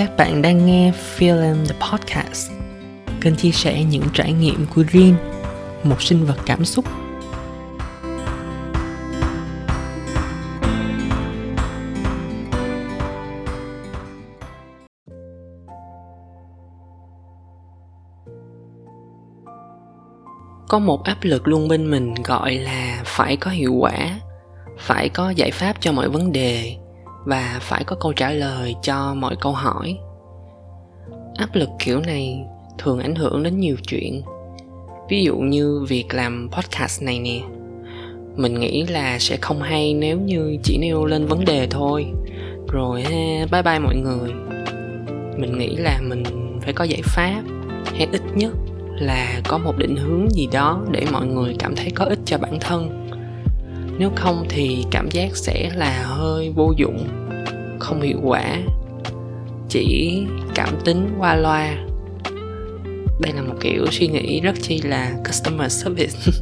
Các bạn đang nghe Film the Podcast. Kênh chia sẻ những trải nghiệm của Rin Một sinh vật cảm xúc. Có một áp lực luôn bên mình gọi là phải có hiệu quả, Phải có giải pháp cho mọi vấn đề và phải có câu trả lời cho mọi câu hỏi. Áp lực kiểu này thường ảnh hưởng đến nhiều chuyện. Ví dụ như việc làm podcast này nè. Mình nghĩ là sẽ không hay nếu như chỉ nêu lên vấn đề thôi. Rồi ha, bye bye mọi người. Mình nghĩ là mình phải có giải pháp. Hay ít nhất là có một định hướng gì đó để mọi người cảm thấy có ích cho bản thân nếu không thì cảm giác sẽ là hơi vô dụng, không hiệu quả. Chỉ cảm tính qua loa. Đây là một kiểu suy nghĩ rất chi là customer service.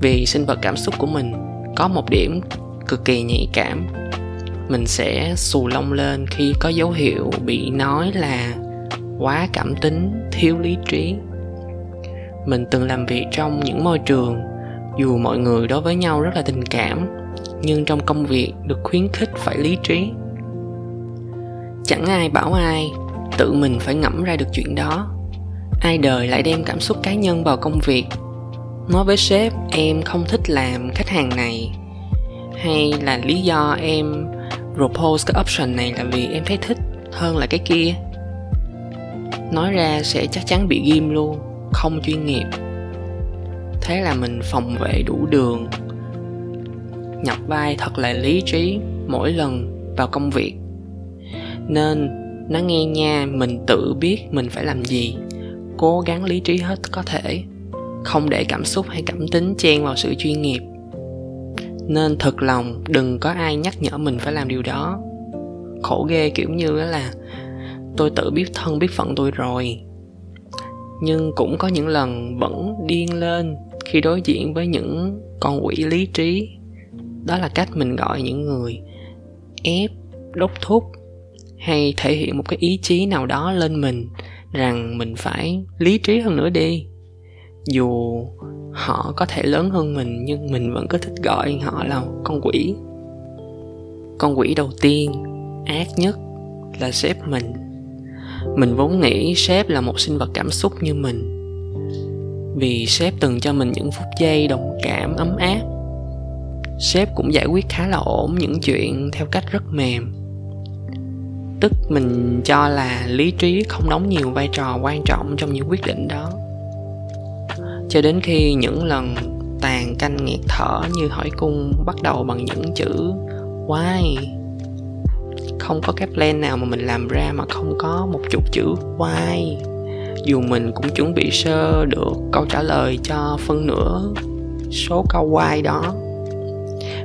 Vì sinh vật cảm xúc của mình có một điểm cực kỳ nhạy cảm. Mình sẽ xù lông lên khi có dấu hiệu bị nói là quá cảm tính, thiếu lý trí. Mình từng làm việc trong những môi trường dù mọi người đối với nhau rất là tình cảm, nhưng trong công việc được khuyến khích phải lý trí. Chẳng ai bảo ai tự mình phải ngẫm ra được chuyện đó. Ai đời lại đem cảm xúc cá nhân vào công việc. Nói với sếp, em không thích làm khách hàng này. Hay là lý do em propose cái option này là vì em thấy thích hơn là cái kia? Nói ra sẽ chắc chắn bị ghim luôn, không chuyên nghiệp thế là mình phòng vệ đủ đường, nhập vai thật là lý trí mỗi lần vào công việc. Nên, nó nghe nha, mình tự biết mình phải làm gì, cố gắng lý trí hết có thể, không để cảm xúc hay cảm tính chen vào sự chuyên nghiệp. Nên thật lòng, đừng có ai nhắc nhở mình phải làm điều đó. Khổ ghê kiểu như là, tôi tự biết thân biết phận tôi rồi. Nhưng cũng có những lần vẫn điên lên khi đối diện với những con quỷ lý trí. Đó là cách mình gọi những người ép, đốc thúc hay thể hiện một cái ý chí nào đó lên mình rằng mình phải lý trí hơn nữa đi. Dù họ có thể lớn hơn mình, nhưng mình vẫn cứ thích gọi họ là con quỷ. Con quỷ đầu tiên, ác nhất là sếp mình. Mình vốn nghĩ sếp là một sinh vật cảm xúc như mình vì sếp từng cho mình những phút giây đồng cảm, ấm áp. Sếp cũng giải quyết khá là ổn những chuyện theo cách rất mềm. Tức mình cho là lý trí không đóng nhiều vai trò quan trọng trong những quyết định đó. Cho đến khi những lần tàn canh nghẹt thở như hỏi cung bắt đầu bằng những chữ why? Không có cái plan nào mà mình làm ra mà không có một chục chữ why? Dù mình cũng chuẩn bị sơ được câu trả lời cho phân nửa số câu quay đó.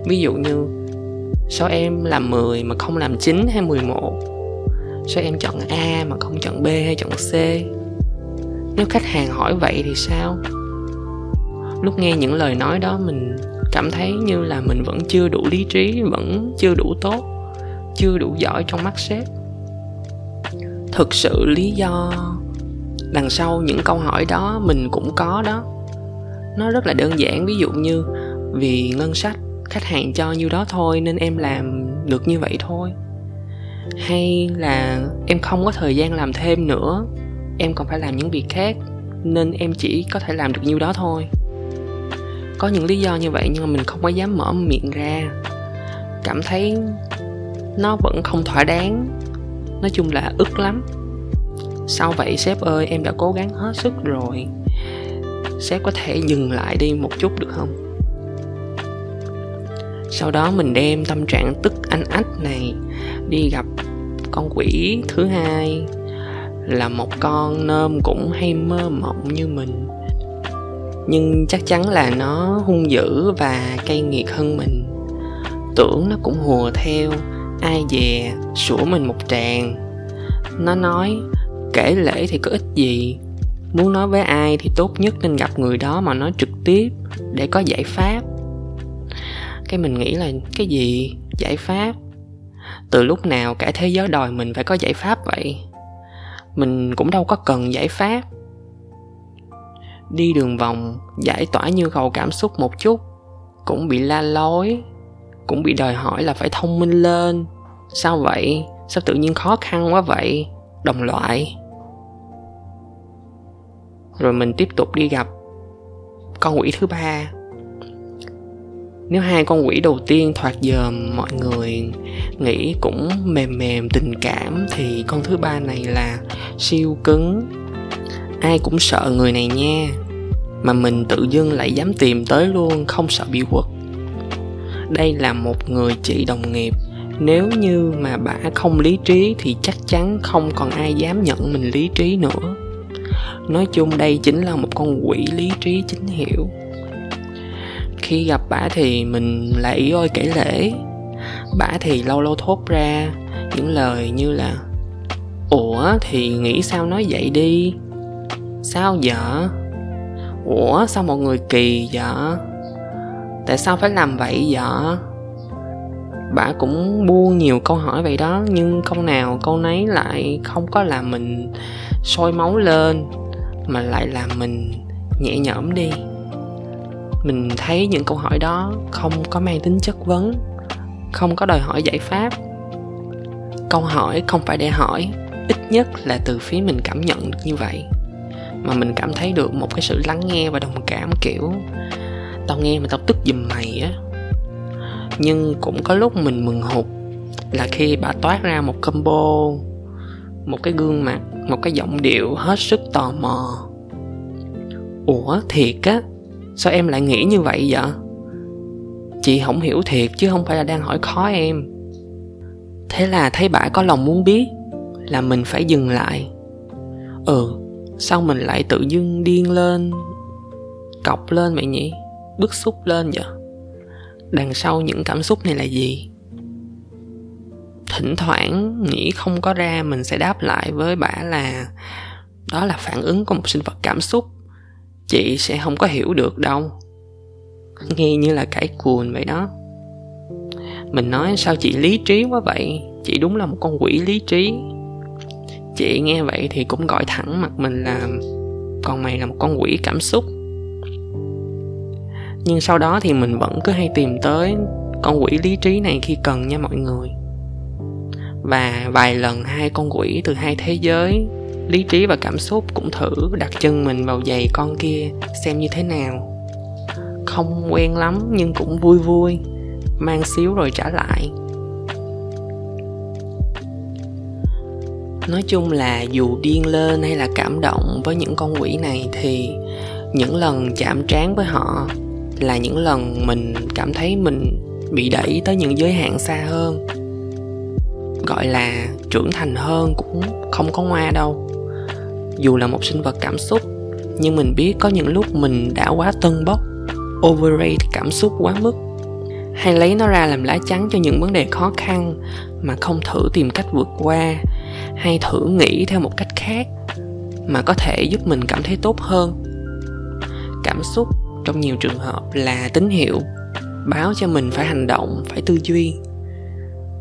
Ví dụ như sao em làm 10 mà không làm 9 hay 11 sao em chọn A mà không chọn B hay chọn C? Nếu khách hàng hỏi vậy thì sao? Lúc nghe những lời nói đó, mình cảm thấy như là mình vẫn chưa đủ lý trí, vẫn chưa đủ tốt, chưa đủ giỏi trong mắt sếp. Thực sự lý do đằng sau những câu hỏi đó mình cũng có đó. Nó rất là đơn giản, ví dụ như vì ngân sách, khách hàng cho nhiêu đó thôi nên em làm được như vậy thôi. Hay là em không có thời gian làm thêm nữa, em còn phải làm những việc khác nên em chỉ có thể làm được nhiêu đó thôi. Có những lý do như vậy nhưng mà mình không có dám mở miệng ra. Cảm thấy nó vẫn không thỏa đáng. Nói chung là ức lắm sao vậy sếp ơi, em đã cố gắng hết sức rồi. Sếp có thể dừng lại đi một chút được không? Sau đó mình đem tâm trạng tức anh ách này đi gặp con quỷ thứ hai. Là một con nôm cũng hay mơ mộng như mình. Nhưng chắc chắn là nó hung dữ và cay nghiệt hơn mình. Tưởng nó cũng hùa theo, ai dè, sủa mình một tràng. Nó nói kể lễ thì có ích gì? Muốn nói với ai thì tốt nhất nên gặp người đó mà nói trực tiếp để có giải pháp. Cái mình nghĩ là cái gì? Giải pháp? Từ lúc nào cả thế giới đòi mình phải có giải pháp vậy? Mình cũng đâu có cần giải pháp. Đi đường vòng, giải tỏa nhu cầu cảm xúc một chút, cũng bị la lối, cũng bị đòi hỏi là phải thông minh lên. Sao vậy? Sao tự nhiên khó khăn quá vậy? Đồng loại rồi mình tiếp tục đi gặp con quỷ thứ ba. Nếu hai con quỷ đầu tiên thoạt giờ mọi người nghĩ cũng mềm mềm tình cảm, thì con thứ ba này là siêu cứng. Ai cũng sợ người này nha, mà mình tự dưng lại dám tìm tới luôn, không sợ bị quật. Đây là một người chị đồng nghiệp. Nếu như mà bả không lý trí thì chắc chắn không còn ai dám nhận mình lý trí nữa nói chung đây chính là một con quỷ lý trí chính hiệu khi gặp bả thì mình lại ôi kể lễ bả thì lâu lâu thốt ra những lời như là, ủa, thì nghĩ sao nói vậy đi? Sao vợ ủa, sao mọi người kỳ vợ tại sao phải làm vậy vợ bà cũng buông nhiều câu hỏi vậy đó, nhưng câu nào câu nấy lại không có làm mình sôi máu lên mà lại làm mình nhẹ nhõm đi. Mình thấy những câu hỏi đó không có mang tính chất vấn, không có đòi hỏi giải pháp. Câu hỏi không phải để hỏi, ít nhất là từ phía mình cảm nhận được như vậy, mà mình cảm thấy được một cái sự lắng nghe và đồng cảm, kiểu, tao nghe mà tao tức giùm mày á. Nhưng cũng có lúc mình mừng hụt là khi bà toát ra một combo, một cái gương mặt một cái giọng điệu hết sức tò mò. Ủa, thiệt á? Sao em lại nghĩ như vậy vậy? Chị không hiểu thiệt chứ không phải là đang hỏi khó em. Thế là thấy bà có lòng muốn biết là mình phải dừng lại. Ừ sao mình lại tự dưng điên lên, cọc lên vậy nhỉ? Bức xúc lên vậy? Đằng sau những cảm xúc này là gì? Thỉnh thoảng nghĩ không có ra mình sẽ đáp lại với bả là, đó là phản ứng của một sinh vật cảm xúc. Chị sẽ không có hiểu được đâu. Nghe như là cãi cuồng vậy đó. Mình nói, sao chị lý trí quá vậy? Chị đúng là một con quỷ lý trí. Chị nghe vậy thì cũng gọi thẳng mặt mình là, còn mày là một con quỷ cảm xúc. Nhưng sau đó thì mình vẫn cứ hay tìm tới con quỷ lý trí này khi cần nha mọi người và vài lần hai con quỷ từ hai thế giới, lý trí và cảm xúc cũng thử đặt chân mình vào giày con kia xem như thế nào. Không quen lắm nhưng cũng vui vui, mang xíu rồi trả lại. Nói chung là dù điên lên hay là cảm động với những con quỷ này thì những lần chạm trán với họ là những lần mình cảm thấy mình bị đẩy tới những giới hạn xa hơn gọi là trưởng thành hơn cũng không có ngoa đâu. Dù là một sinh vật cảm xúc, nhưng mình biết có những lúc mình đã quá tân bốc, overrate cảm xúc quá mức. Hay lấy nó ra làm lá chắn cho những vấn đề khó khăn mà không thử tìm cách vượt qua, hay thử nghĩ theo một cách khác mà có thể giúp mình cảm thấy tốt hơn. Cảm xúc trong nhiều trường hợp là tín hiệu, báo cho mình phải hành động, phải tư duy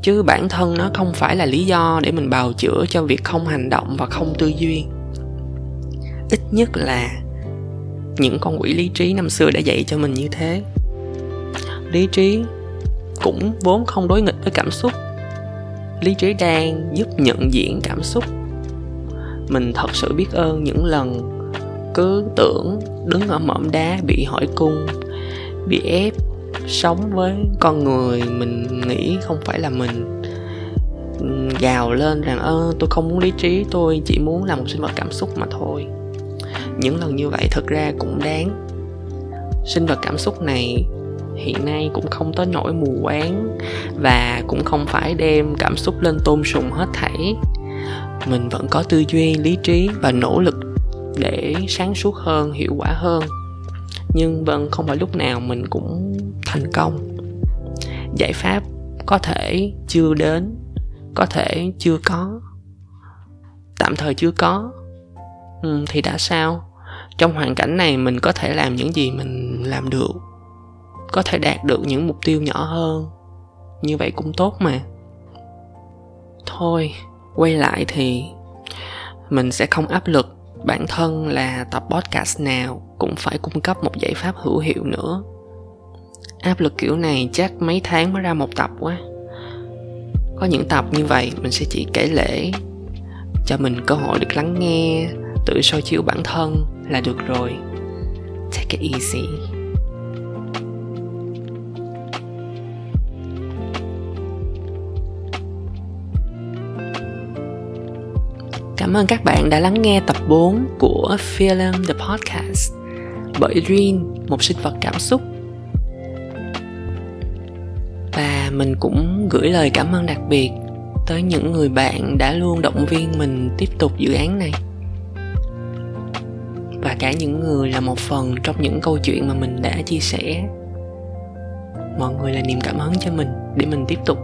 chứ bản thân nó không phải là lý do để mình bào chữa cho việc không hành động và không tư duy. Ít nhất là những con quỷ lý trí năm xưa đã dạy cho mình như thế. Lý trí cũng vốn không đối nghịch với cảm xúc. Lý trí đang giúp nhận diện cảm xúc. Mình thật sự biết ơn những lần cứ tưởng đứng ở mỏm đá bị hỏi cung, bị ép sống với con người mình nghĩ không phải là mình. Gào lên rằng, ơ, tôi không muốn lý trí, tôi chỉ muốn là một sinh vật cảm xúc mà thôi. Những lần như vậy thực ra cũng đáng. Sinh vật cảm xúc này hiện nay cũng không tới nỗi mù quáng và cũng không phải đem cảm xúc lên tôn sùng hết thảy. Mình vẫn có tư duy, lý trí và nỗ lực để sáng suốt hơn, hiệu quả hơn. Nhưng vâng không phải lúc nào mình cũng thành công. Giải pháp có thể chưa đến có thể chưa có. Tạm thời chưa có. Ừ, thì đã sao? Trong hoàn cảnh này mình có thể làm những gì mình làm được có thể đạt được những mục tiêu nhỏ hơn. Như vậy cũng tốt mà. Thôi quay lại thì mình sẽ không áp lực. Bản thân là tập podcast nào cũng phải cung cấp một giải pháp hữu hiệu nữa áp lực kiểu này chắc mấy tháng mới ra một tập quá. Có những tập như vậy mình sẽ chỉ kể lễ cho mình cơ hội được lắng nghe tự soi chiếu bản thân là được rồi. Take it easy. Cảm ơn các bạn đã lắng nghe tập 4 của Film The Podcast. Bởi Rin, một sinh vật cảm xúc. Mình cũng gửi lời cảm ơn đặc biệt tới những người bạn đã luôn động viên mình tiếp tục dự án này. Và cả những người là một phần trong những câu chuyện mà mình đã chia sẻ. Mọi người là niềm cảm hứng cho mình để mình tiếp tục